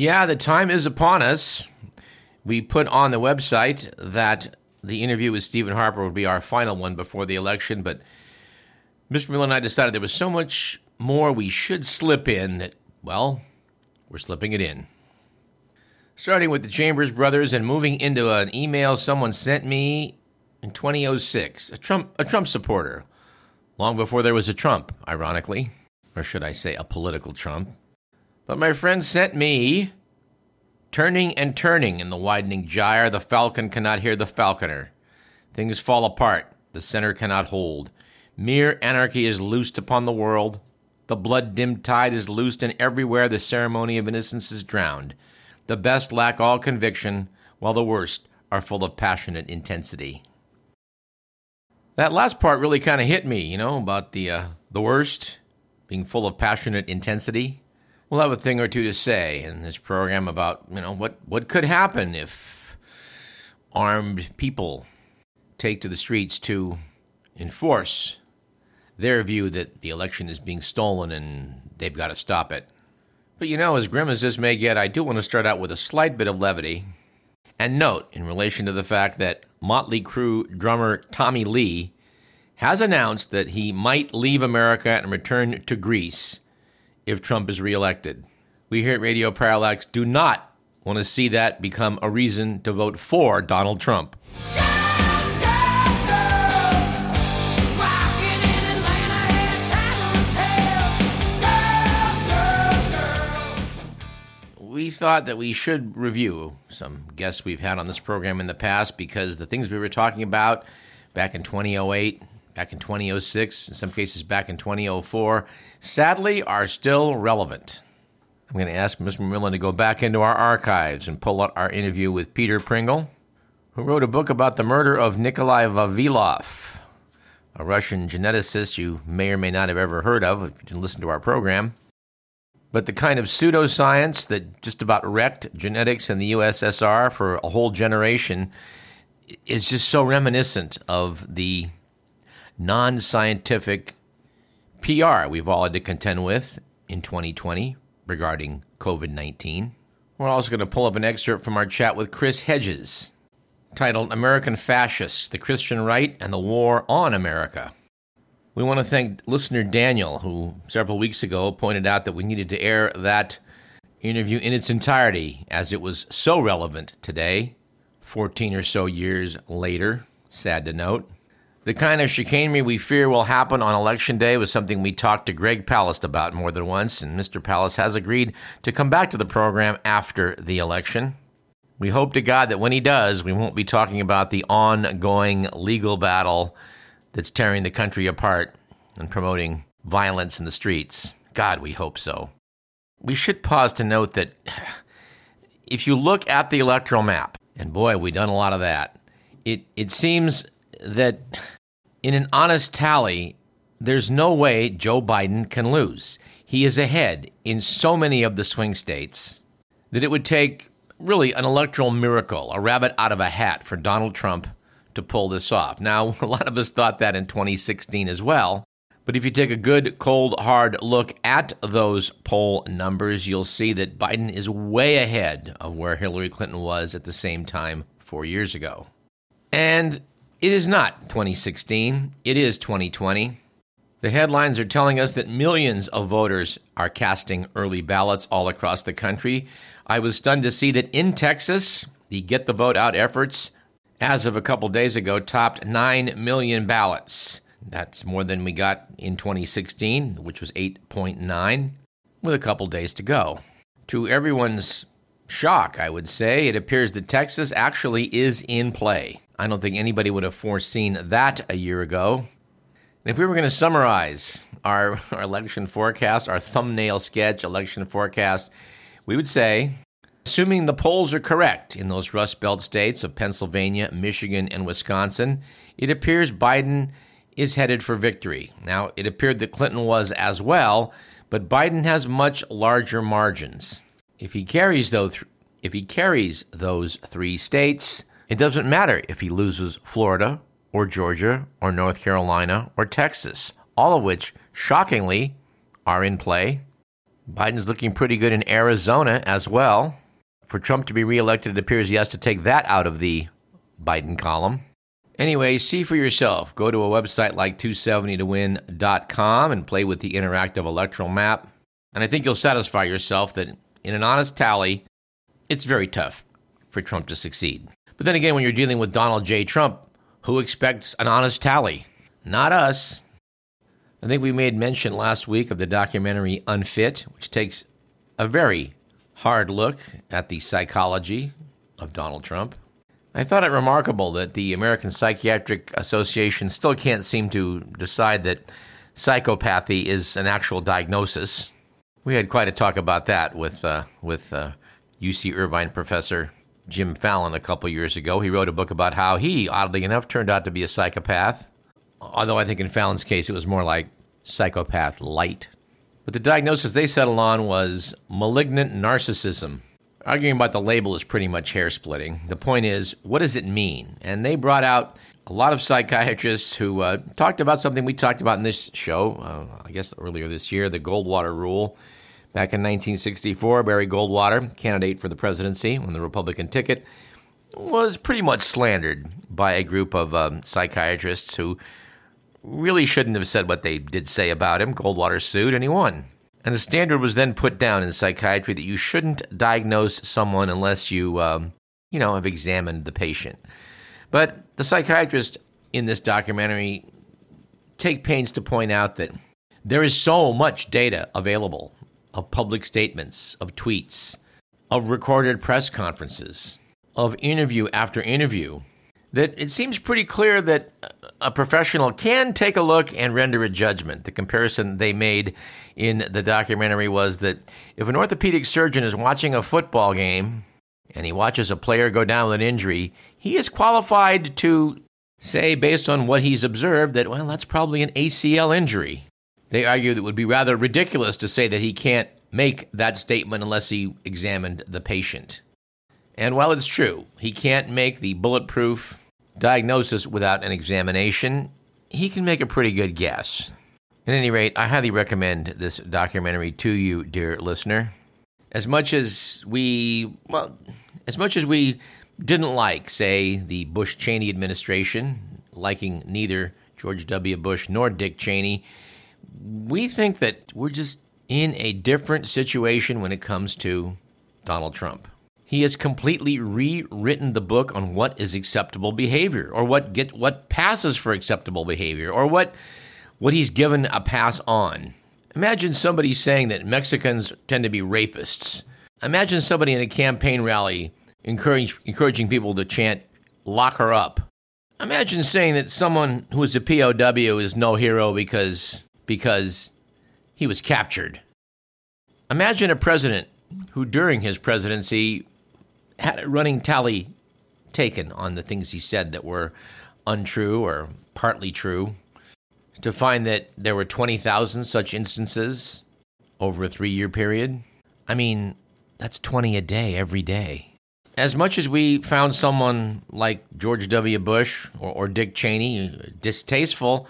Yeah, the time is upon us. We put on the website that the interview with Stephen Harper would be our final one before the election, but Mr. Miller and I decided there was so much more we should slip in that, well, we're slipping it in. Starting with the Chambers brothers and moving into an email someone sent me in 2006, a Trump, a Trump supporter, long before there was a Trump, ironically, or should I say a political Trump. But my friend sent me turning and turning in the widening gyre. The falcon cannot hear the falconer. Things fall apart. The center cannot hold. Mere anarchy is loosed upon the world. The blood dimmed tide is loosed, and everywhere the ceremony of innocence is drowned. The best lack all conviction, while the worst are full of passionate intensity. That last part really kind of hit me, you know, about the uh, the worst being full of passionate intensity. We'll have a thing or two to say in this program about, you know, what, what could happen if armed people take to the streets to enforce their view that the election is being stolen and they've got to stop it. But you know, as grim as this may get, I do want to start out with a slight bit of levity and note in relation to the fact that Motley Crue drummer Tommy Lee has announced that he might leave America and return to Greece if Trump is reelected. We here at Radio Parallax do not want to see that become a reason to vote for Donald Trump. We thought that we should review some guests we've had on this program in the past because the things we were talking about back in 2008, back in 2006, in some cases back in 2004, sadly are still relevant. I'm going to ask Mr. Millen to go back into our archives and pull out our interview with Peter Pringle, who wrote a book about the murder of Nikolai Vavilov, a Russian geneticist you may or may not have ever heard of if you didn't listen to our program. But the kind of pseudoscience that just about wrecked genetics in the USSR for a whole generation is just so reminiscent of the non scientific PR we've all had to contend with in 2020 regarding COVID 19. We're also going to pull up an excerpt from our chat with Chris Hedges titled American Fascists, the Christian Right, and the War on America. We want to thank listener Daniel, who several weeks ago pointed out that we needed to air that interview in its entirety as it was so relevant today, 14 or so years later. Sad to note. The kind of chicanery we fear will happen on Election Day was something we talked to Greg Palast about more than once, and Mr. Palast has agreed to come back to the program after the election. We hope to God that when he does, we won't be talking about the ongoing legal battle that's tearing the country apart and promoting violence in the streets. God, we hope so. We should pause to note that if you look at the electoral map, and boy, we've done a lot of that, it, it seems that in an honest tally, there's no way Joe Biden can lose. He is ahead in so many of the swing states that it would take really an electoral miracle, a rabbit out of a hat for Donald Trump to pull this off. Now, a lot of us thought that in 2016 as well. But if you take a good, cold, hard look at those poll numbers, you'll see that Biden is way ahead of where Hillary Clinton was at the same time four years ago. And it is not 2016, it is 2020. The headlines are telling us that millions of voters are casting early ballots all across the country. I was stunned to see that in Texas, the Get the Vote Out efforts as of a couple days ago, topped 9 million ballots. That's more than we got in 2016, which was 8.9, with a couple days to go. To everyone's shock, I would say, it appears that Texas actually is in play. I don't think anybody would have foreseen that a year ago. And if we were going to summarize our, our election forecast, our thumbnail sketch election forecast, we would say Assuming the polls are correct in those Rust Belt states of Pennsylvania, Michigan, and Wisconsin, it appears Biden is headed for victory. Now, it appeared that Clinton was as well, but Biden has much larger margins. If he carries those, if he carries those three states, it doesn't matter if he loses Florida or Georgia or North Carolina or Texas, all of which, shockingly, are in play. Biden's looking pretty good in Arizona as well. For Trump to be reelected, it appears he has to take that out of the Biden column. Anyway, see for yourself. Go to a website like 270towin.com and play with the interactive electoral map. And I think you'll satisfy yourself that in an honest tally, it's very tough for Trump to succeed. But then again, when you're dealing with Donald J. Trump, who expects an honest tally? Not us. I think we made mention last week of the documentary Unfit, which takes a very hard look at the psychology of Donald Trump. I thought it remarkable that the American Psychiatric Association still can't seem to decide that psychopathy is an actual diagnosis. We had quite a talk about that with uh, with uh, UC Irvine professor Jim Fallon a couple years ago. He wrote a book about how he, oddly enough, turned out to be a psychopath. Although I think in Fallon's case it was more like psychopath light. But the diagnosis they settled on was malignant narcissism. Arguing about the label is pretty much hair splitting. The point is, what does it mean? And they brought out a lot of psychiatrists who uh, talked about something we talked about in this show, uh, I guess earlier this year, the Goldwater Rule. Back in 1964, Barry Goldwater, candidate for the presidency on the Republican ticket, was pretty much slandered by a group of um, psychiatrists who really shouldn't have said what they did say about him. Goldwater sued and he won. And the standard was then put down in psychiatry that you shouldn't diagnose someone unless you, um, you know, have examined the patient. But the psychiatrists in this documentary take pains to point out that there is so much data available of public statements, of tweets, of recorded press conferences, of interview after interview that it seems pretty clear that a professional can take a look and render a judgment. The comparison they made in the documentary was that if an orthopedic surgeon is watching a football game and he watches a player go down with an injury, he is qualified to say, based on what he's observed, that, well, that's probably an ACL injury. They argue that it would be rather ridiculous to say that he can't make that statement unless he examined the patient. And while it's true, he can't make the bulletproof diagnosis without an examination, he can make a pretty good guess. At any rate, I highly recommend this documentary to you, dear listener. As much as we, well, as much as we didn't like, say, the Bush Cheney administration, liking neither George W. Bush nor Dick Cheney, we think that we're just in a different situation when it comes to Donald Trump. He has completely rewritten the book on what is acceptable behavior or what get what passes for acceptable behavior or what what he's given a pass on. Imagine somebody saying that Mexicans tend to be rapists. Imagine somebody in a campaign rally encourage, encouraging people to chant lock her up. Imagine saying that someone who is a POW is no hero because because he was captured. Imagine a president who during his presidency had a running tally taken on the things he said that were untrue or partly true, to find that there were 20,000 such instances over a three year period. I mean, that's 20 a day every day. As much as we found someone like George W. Bush or, or Dick Cheney uh, distasteful,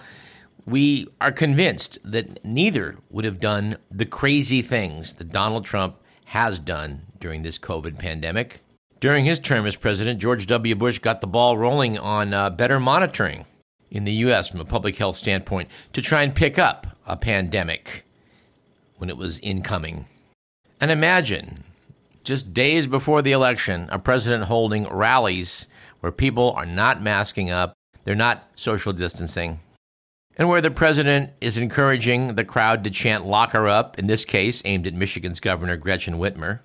we are convinced that neither would have done the crazy things that Donald Trump has done during this COVID pandemic. During his term as president, George W. Bush got the ball rolling on uh, better monitoring in the U.S. from a public health standpoint to try and pick up a pandemic when it was incoming. And imagine, just days before the election, a president holding rallies where people are not masking up, they're not social distancing, and where the president is encouraging the crowd to chant lock her up, in this case aimed at Michigan's Governor Gretchen Whitmer.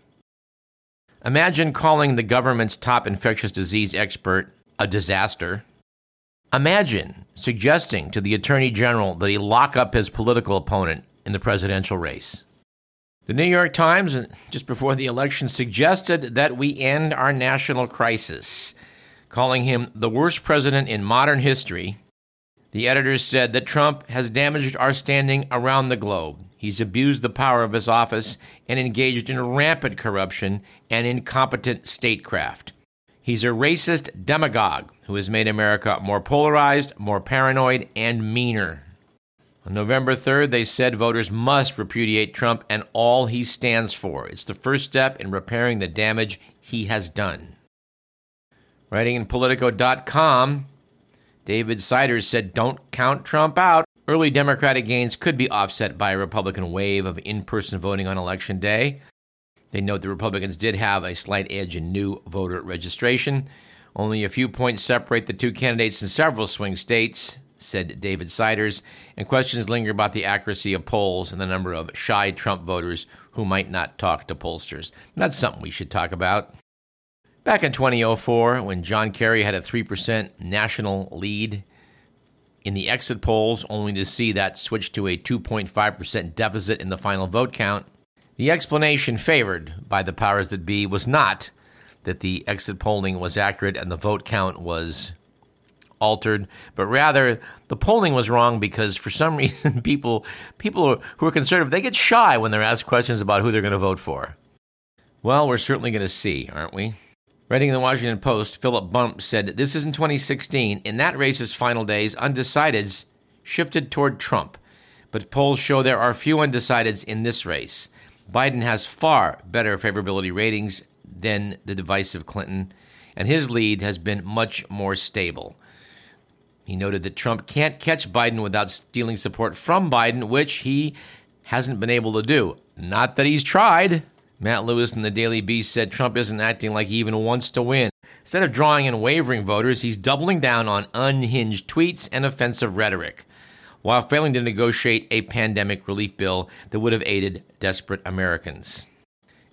Imagine calling the government's top infectious disease expert a disaster. Imagine suggesting to the Attorney General that he lock up his political opponent in the presidential race. The New York Times, uh, just before the election, suggested that we end our national crisis, calling him the worst president in modern history. The editors said that Trump has damaged our standing around the globe. He's abused the power of his office and engaged in rampant corruption and incompetent statecraft. He's a racist demagogue who has made America more polarized, more paranoid, and meaner. On November 3rd, they said voters must repudiate Trump and all he stands for. It's the first step in repairing the damage he has done. Writing in Politico.com, David Siders said, Don't count Trump out. Early Democratic gains could be offset by a Republican wave of in person voting on Election Day. They note the Republicans did have a slight edge in new voter registration. Only a few points separate the two candidates in several swing states, said David Siders, and questions linger about the accuracy of polls and the number of shy Trump voters who might not talk to pollsters. Not something we should talk about. Back in 2004, when John Kerry had a 3% national lead in the exit polls, only to see that switch to a 2.5% deficit in the final vote count, the explanation favored by the powers that be was not that the exit polling was accurate and the vote count was altered, but rather the polling was wrong because for some reason people people who are conservative they get shy when they're asked questions about who they're going to vote for. Well, we're certainly going to see, aren't we? Writing in the Washington Post, Philip Bump said, This is in 2016. In that race's final days, undecideds shifted toward Trump. But polls show there are few undecideds in this race. Biden has far better favorability ratings than the divisive Clinton, and his lead has been much more stable. He noted that Trump can't catch Biden without stealing support from Biden, which he hasn't been able to do. Not that he's tried. Matt Lewis in the Daily Beast said Trump isn't acting like he even wants to win. Instead of drawing in wavering voters, he's doubling down on unhinged tweets and offensive rhetoric while failing to negotiate a pandemic relief bill that would have aided desperate Americans.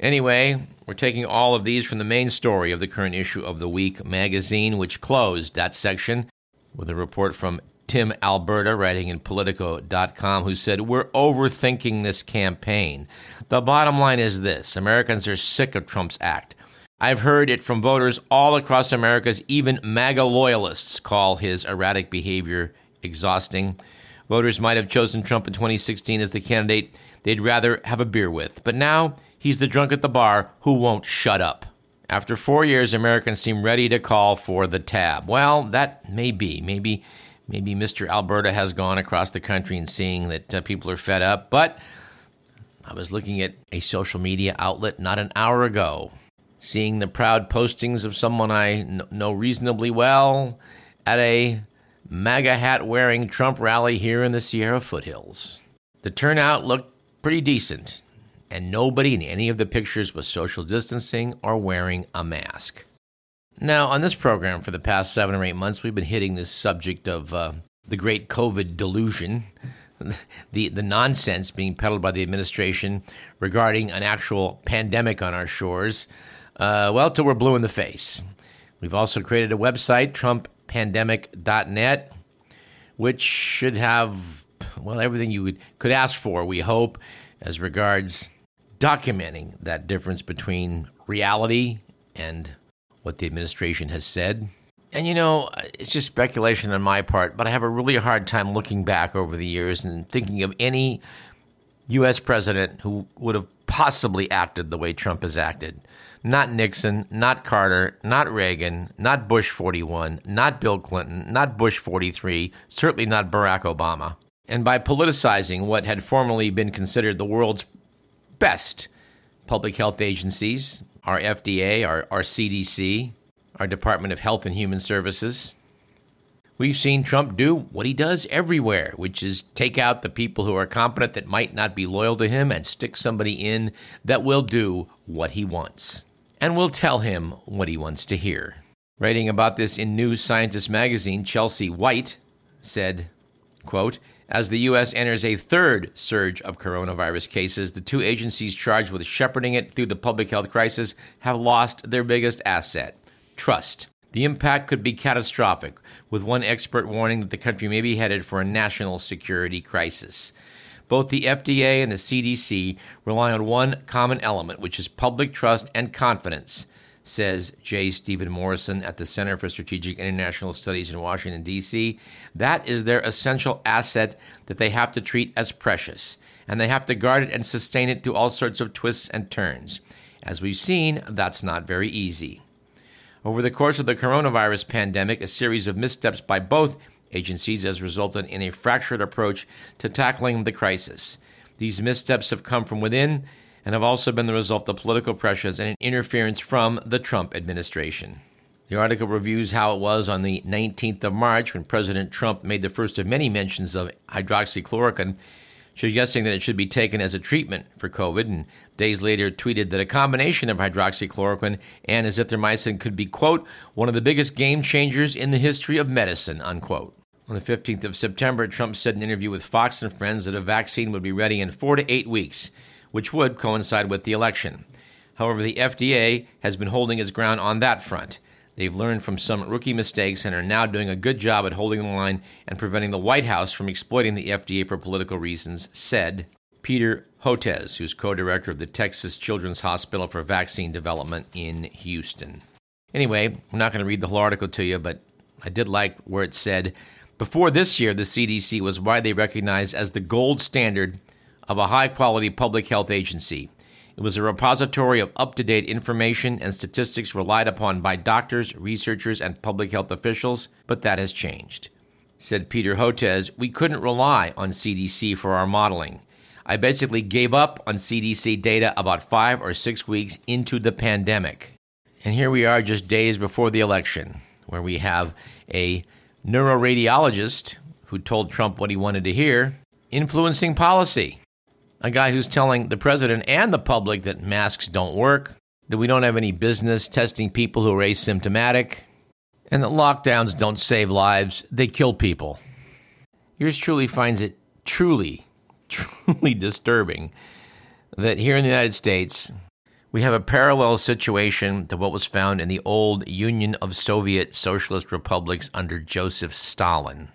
Anyway, we're taking all of these from the main story of the current issue of The Week magazine, which closed that section with a report from Tim Alberta, writing in Politico.com, who said, We're overthinking this campaign. The bottom line is this Americans are sick of Trump's act. I've heard it from voters all across America's, even MAGA loyalists call his erratic behavior exhausting. Voters might have chosen Trump in 2016 as the candidate they'd rather have a beer with, but now he's the drunk at the bar who won't shut up. After four years, Americans seem ready to call for the tab. Well, that may be. Maybe, maybe Mr. Alberta has gone across the country and seeing that uh, people are fed up. But I was looking at a social media outlet not an hour ago, seeing the proud postings of someone I know reasonably well at a MAGA hat wearing Trump rally here in the Sierra foothills. The turnout looked pretty decent, and nobody in any of the pictures was social distancing or wearing a mask. Now, on this program for the past seven or eight months, we've been hitting this subject of uh, the great COVID delusion, the, the nonsense being peddled by the administration regarding an actual pandemic on our shores. Uh, well, till we're blue in the face. We've also created a website, trumppandemic.net, which should have, well, everything you would, could ask for, we hope, as regards documenting that difference between reality and what the administration has said. And you know, it's just speculation on my part, but I have a really hard time looking back over the years and thinking of any U.S. president who would have possibly acted the way Trump has acted. Not Nixon, not Carter, not Reagan, not Bush 41, not Bill Clinton, not Bush 43, certainly not Barack Obama. And by politicizing what had formerly been considered the world's best public health agencies, our FDA, our, our CDC, our Department of Health and Human Services, We've seen Trump do what he does everywhere, which is take out the people who are competent that might not be loyal to him and stick somebody in that will do what he wants and will tell him what he wants to hear. Writing about this in New Scientist magazine, Chelsea Whyte said, quote, as the U.S. enters a third surge of coronavirus cases, the two agencies charged with shepherding it through the public health crisis have lost their biggest asset trust. The impact could be catastrophic, with one expert warning that the country may be headed for a national security crisis. Both the FDA and the CDC rely on one common element, which is public trust and confidence says J. Stephen Morrison at the Center for Strategic International Studies in Washington, D.C. That is their essential asset that they have to treat as precious, and they have to guard it and sustain it through all sorts of twists and turns. As we've seen, that's not very easy. Over the course of the coronavirus pandemic, a series of missteps by both agencies has resulted in a fractured approach to tackling the crisis. These missteps have come from within and have also been the result of political pressures and interference from the Trump administration. The article reviews how it was on the 19th of March when President Trump made the first of many mentions of hydroxychloroquine, suggesting that it should be taken as a treatment for COVID, and days later tweeted that a combination of hydroxychloroquine and azithromycin could be, quote, one of the biggest game changers in the history of medicine, unquote. On the 15th of September, Trump said in an interview with Fox and Friends that a vaccine would be ready in four to eight weeks which would coincide with the election. However, the FDA has been holding its ground on that front. They've learned from some rookie mistakes and are now doing a good job at holding the line and preventing the White House from exploiting the FDA for political reasons, said Peter Hotez, who's co director of the Texas Children's Hospital for Vaccine Development in Houston. Anyway, I'm not going to read the whole article to you, but I did like where it said before this year, the CDC was widely recognized as the gold standard of a high quality public health agency. It was a repository of up to date information and statistics relied upon by doctors, researchers, and public health officials, but that has changed. Said Peter Hotez, we couldn't rely on CDC for our modeling. I basically gave up on CDC data about five or six weeks into the pandemic. And here we are just days before the election, where we have a neuroradiologist who told Trump what he wanted to hear influencing policy a guy who's telling the president and the public that masks don't work, that we don't have any business testing people who are asymptomatic, and that lockdowns don't save lives, they kill people. Yours truly finds it truly, truly disturbing that here in the United States, we have a parallel situation to what was found in the old Union of Soviet Socialist Republics under Joseph Stalin.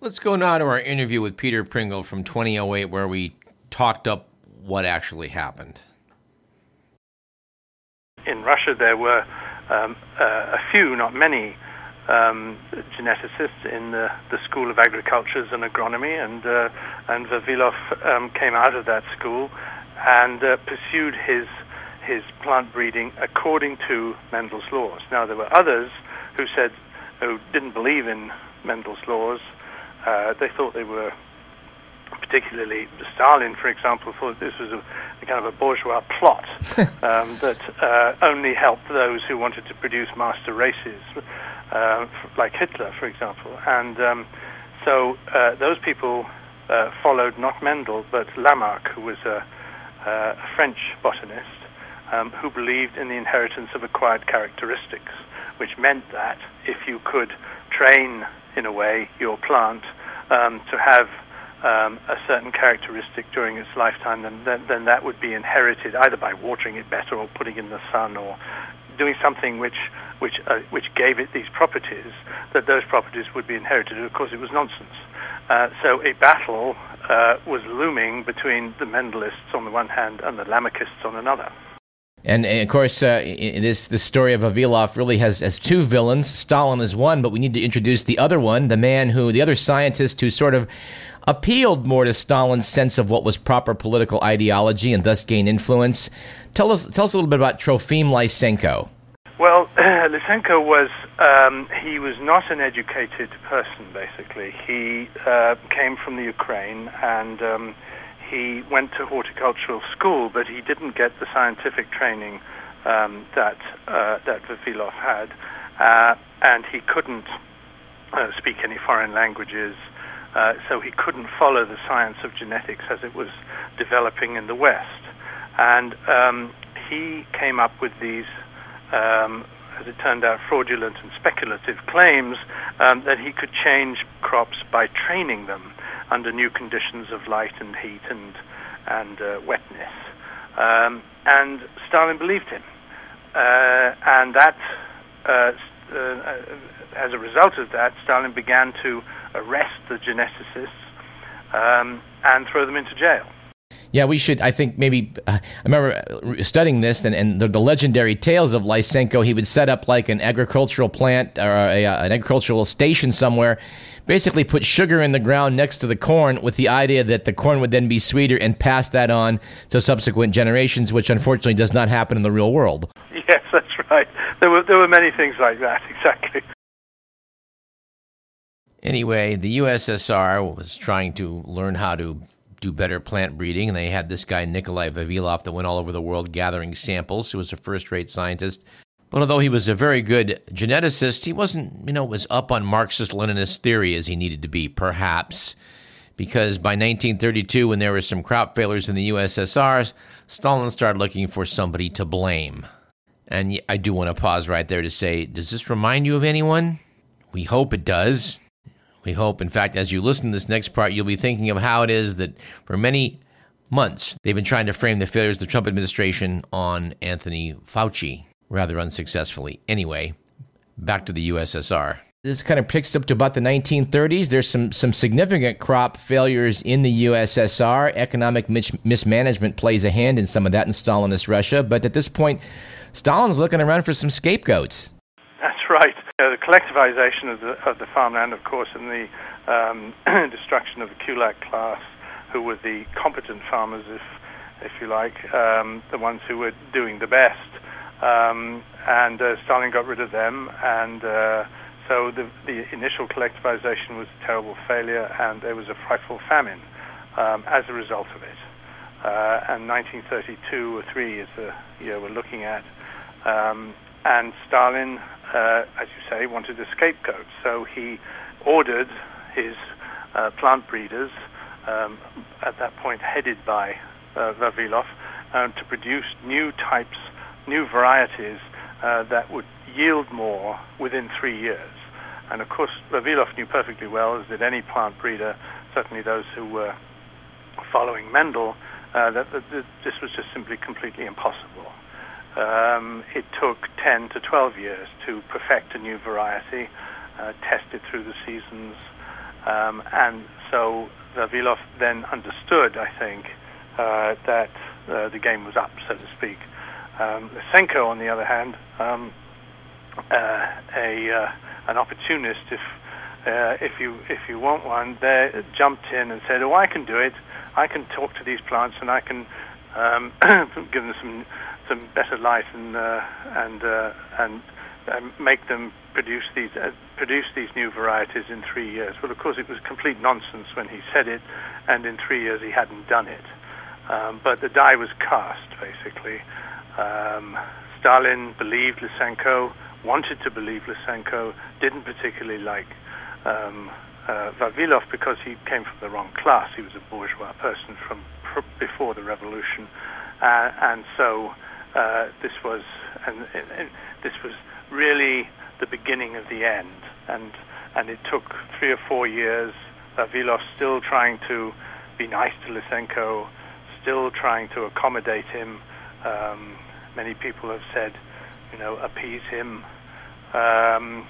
Let's go now to our interview with Peter Pringle from 2008, where we talked up what actually happened. In Russia, there were um, uh, a few, not many, um, geneticists in the, the, School of Agriculture and Agronomy, and uh, and Vavilov um, came out of that school and uh, pursued his his plant breeding according to Mendel's laws. Now there were others who said who didn't believe in Mendel's laws. Uh, they thought they were particularly Stalin, for example, thought this was a, a kind of a bourgeois plot um, that uh, only helped those who wanted to produce master races, uh, like Hitler, for example. And um, so uh, those people uh, followed not Mendel, but Lamarck, who was a, a French botanist um, who believed in the inheritance of acquired characteristics, which meant that if you could train, in a way, your plant um, to have um, a certain characteristic during its lifetime, then, then, then that would be inherited either by watering it better or putting in the sun or doing something which which uh, which gave it these properties. That those properties would be inherited. And of course, it was nonsense. Uh, so a battle uh, was looming between the Mendelists on the one hand and the Lamarckists on another. And, and, of course, uh, this the story of Vavilov really has, has two villains. Stalin is one, but we need to introduce the other one, the man who, the other scientist who sort of appealed more to Stalin's sense of what was proper political ideology and thus gained influence. Tell us, tell us a little bit about Trofim Lysenko. Well, Lysenko was um, he was not an educated person. Basically, he uh, came from the Ukraine and um, he went to horticultural school, but he didn't get the scientific training um, that uh, that Vavilov had, uh, and he couldn't uh, speak any foreign languages. Uh, so he couldn't follow the science of genetics as it was developing in the West. And um, he came up with these um, as it turned out, fraudulent and speculative claims um, that he could change crops by training them under new conditions of light and heat and and uh, wetness. Um, and Stalin believed him, uh, and that. Uh, uh, as a result of that, Stalin began to arrest the geneticists um, and throw them into jail. Yeah, we should. I think maybe uh, I remember studying this and, and the, the, legendary tales of Lysenko. He would set up like an agricultural plant or a, uh, an agricultural station somewhere, basically put sugar in the ground next to the corn with the idea that the corn would then be sweeter and pass that on to subsequent generations, which unfortunately does not happen in the real world. Yes, that's right. There were there were many things like that. Exactly. Anyway, the USSR was trying to learn how to do better plant breeding, and they had this guy, Nikolai Vavilov, that went all over the world gathering samples, He was a first rate scientist. But although he was a very good geneticist, he wasn't, you know, as up on Marxist Leninist theory as he needed to be, perhaps. Because by 1932, when there were some crop failures in the USSR, Stalin started looking for somebody to blame. And I do want to pause right there to say, does this remind you of anyone? We hope it does. We hope, in fact, as you listen to this next part, you'll be thinking of how it is that for many months they've been trying to frame the failures of the Trump administration on Anthony Fauci, rather unsuccessfully. Anyway, back to the USSR. This kind of picks up to about the 1930s. There's some, some significant crop failures in the USSR. Economic mis- mismanagement plays a hand in some of that in Stalinist Russia. But at this point, Stalin's looking around for some scapegoats. The collectivization of the, of the farmland, of course, and the um, destruction of the kulak class, who were the competent farmers, if if you like, um, the ones who were doing the best. Um, and uh, Stalin got rid of them, and uh, so the, the initial collectivization was a terrible failure, and there was a frightful famine um, as a result of it. Uh, and 1932 or 3 is the year we're looking at. Um, and Stalin uh, as you say, wanted a scapegoat. So he ordered his uh, plant breeders, um, at that point headed by uh, Vavilov, um, to produce new types, new varieties uh, that would yield more within three years. And of course, Vavilov knew perfectly well, as did any plant breeder, certainly those who were following Mendel, uh, that, that, that this was just simply completely impossible. Um, it took 10 to 12 years to perfect a new variety, uh, test it through the seasons, um, and so Vavilov then understood, I think, uh, that uh, the game was up, so to speak. Um, Lysenko, on the other hand, um, uh, a uh, an opportunist, if uh, if you if you want one, they jumped in and said, "Oh, I can do it. I can talk to these plants, and I can um, give them some some better light and uh, and uh, and make them produce these uh, produce these new varieties in three years. Well, of course, it was complete nonsense when he said it, and in three years he hadn't done it. Um, but the die was cast, basically. Um, Stalin believed Lysenko, wanted to believe Lysenko, didn't particularly like um, uh, Vavilov because he came from the wrong class. He was a bourgeois person from pr- before the revolution, uh, and so uh, this was and, and, this was really the beginning of the end, and and it took three or four years. Vavilov still trying to be nice to Lysenko, still trying to accommodate him. Um, many people have said, you know, appease him um,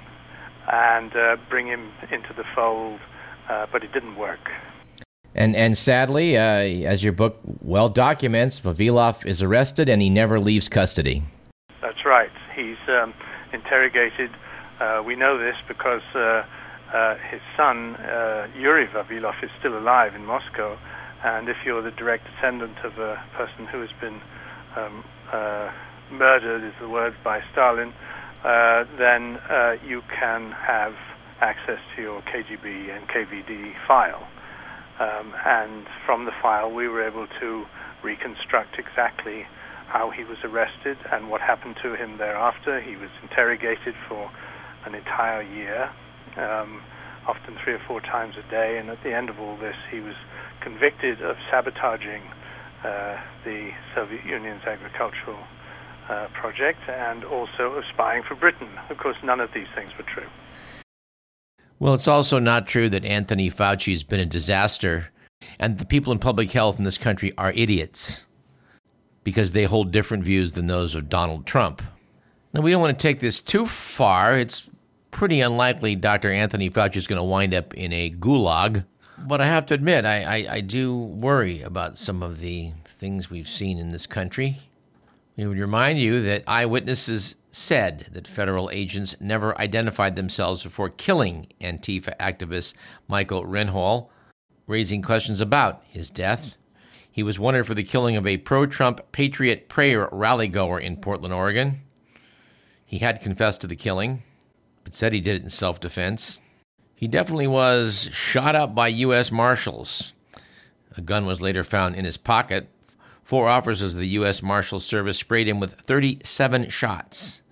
and uh, bring him into the fold, uh, but it didn't work. And and sadly, uh, as your book well documents, Vavilov is arrested and he never leaves custody. That's right. He's um, interrogated. Uh, we know this because uh, uh his son uh, Yuri Vavilov is still alive in Moscow, and if you're the direct descendant of a person who has been um, uh, murdered, is the word by Stalin, then you can have access to your KGB and NKVD file. Um, and from the file, we were able to reconstruct exactly how he was arrested and what happened to him thereafter. He was interrogated for an entire year, um, often three or four times a day, and at the end of all this, he was convicted of sabotaging uh, the Soviet Union's agricultural uh, project and also of spying for Britain. Of course, none of these things were true. Well, it's also not true that Anthony Fauci has been a disaster and the people in public health in this country are idiots because they hold different views than those of Donald Trump. Now, we don't want to take this too far. It's pretty unlikely Dr. Anthony Fauci is going to wind up in a gulag. But I have to admit, I, I, I do worry about some of the things we've seen in this country. We would remind you that eyewitnesses said that federal agents never identified themselves before killing Antifa activist Michael Rehnquist, raising questions about his death. He was wanted for the killing of a pro Trump Patriot Prayer rally goer in Portland, Oregon. He had confessed to the killing, but said he did it in self defense. He definitely was shot up by U.S. Marshals. A gun was later found in his pocket. Four officers of the U.S. Marshal Service sprayed him with 37 shots.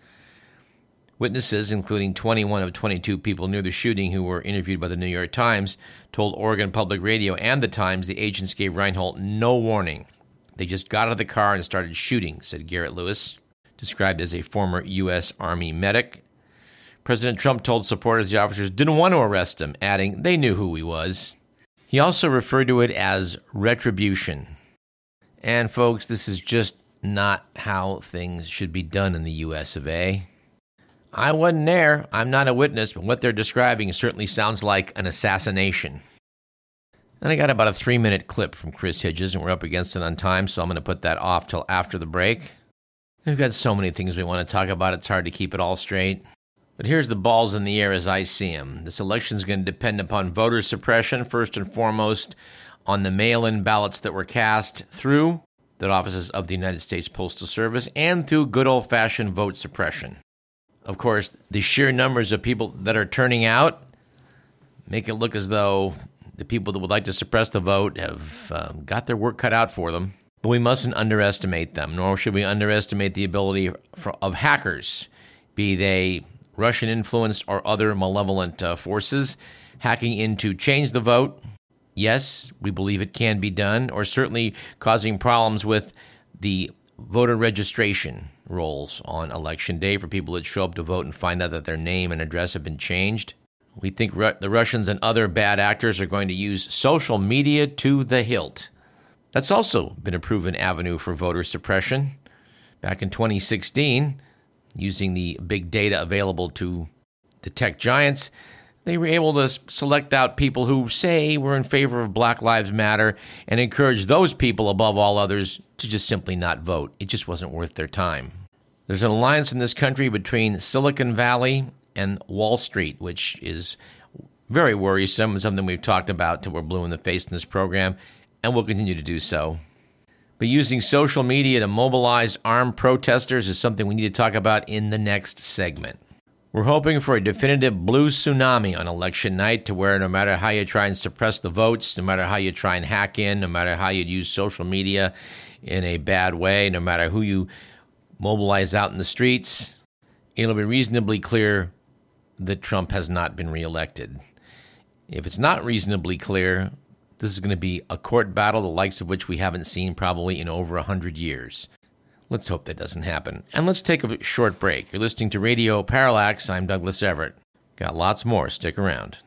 Witnesses, including 21 of 22 people near the shooting who were interviewed by the New York Times, told Oregon Public Radio and the Times the agents gave Reinoehl no warning. They just got out of the car and started shooting, said Garrett Lewis, described as a former U.S. Army medic. President Trump told supporters the officers didn't want to arrest him, adding they knew who he was. He also referred to it as retribution. And, folks, this is just not how things should be done in the U.S. of A. I wasn't there. I'm not a witness, but what they're describing certainly sounds like an assassination. Then I got about a three minute clip from Chris Hedges, and we're up against it on time, so I'm going to put that off till after the break. We've got so many things we want to talk about, it's hard to keep it all straight. But here's the balls in the air as I see them. This election is going to depend upon voter suppression, first and foremost, on the mail in ballots that were cast through the offices of the United States Postal Service and through good old fashioned vote suppression. Of course, the sheer numbers of people that are turning out make it look as though the people that would like to suppress the vote have um, got their work cut out for them. But we mustn't underestimate them, nor should we underestimate the ability of hackers, be they Russian influenced or other malevolent uh, forces, hacking in to change the vote. Yes, we believe it can be done, or certainly causing problems with the voter registration rolls on election day for people that show up to vote and find out that their name and address have been changed. We think Ru- the Russians and other bad actors are going to use social media to the hilt. That's also been a proven avenue for voter suppression. Back in 2016, using the big data available to the tech giants, they were able to select out people who say were in favor of Black Lives Matter and encourage those people above all others to just simply not vote. It just wasn't worth their time. There's an alliance in this country between Silicon Valley and Wall Street, which is very worrisome, something we've talked about till we're blue in the face in this program, and we'll continue to do so. But using social media to mobilize armed protesters is something we need to talk about in the next segment. We're hoping for a definitive blue tsunami on election night to where no matter how you try and suppress the votes, no matter how you try and hack in, no matter how you use social media in a bad way, no matter who you mobilize out in the streets, it'll be reasonably clear that Trump has not been reelected. If it's not reasonably clear, this is going to be a court battle the likes of which we haven't seen probably in over a 100 years. Let's hope that doesn't happen. And let's take a short break. You're listening to Radio Parallax. I'm Douglas Everett. Got lots more. Stick around.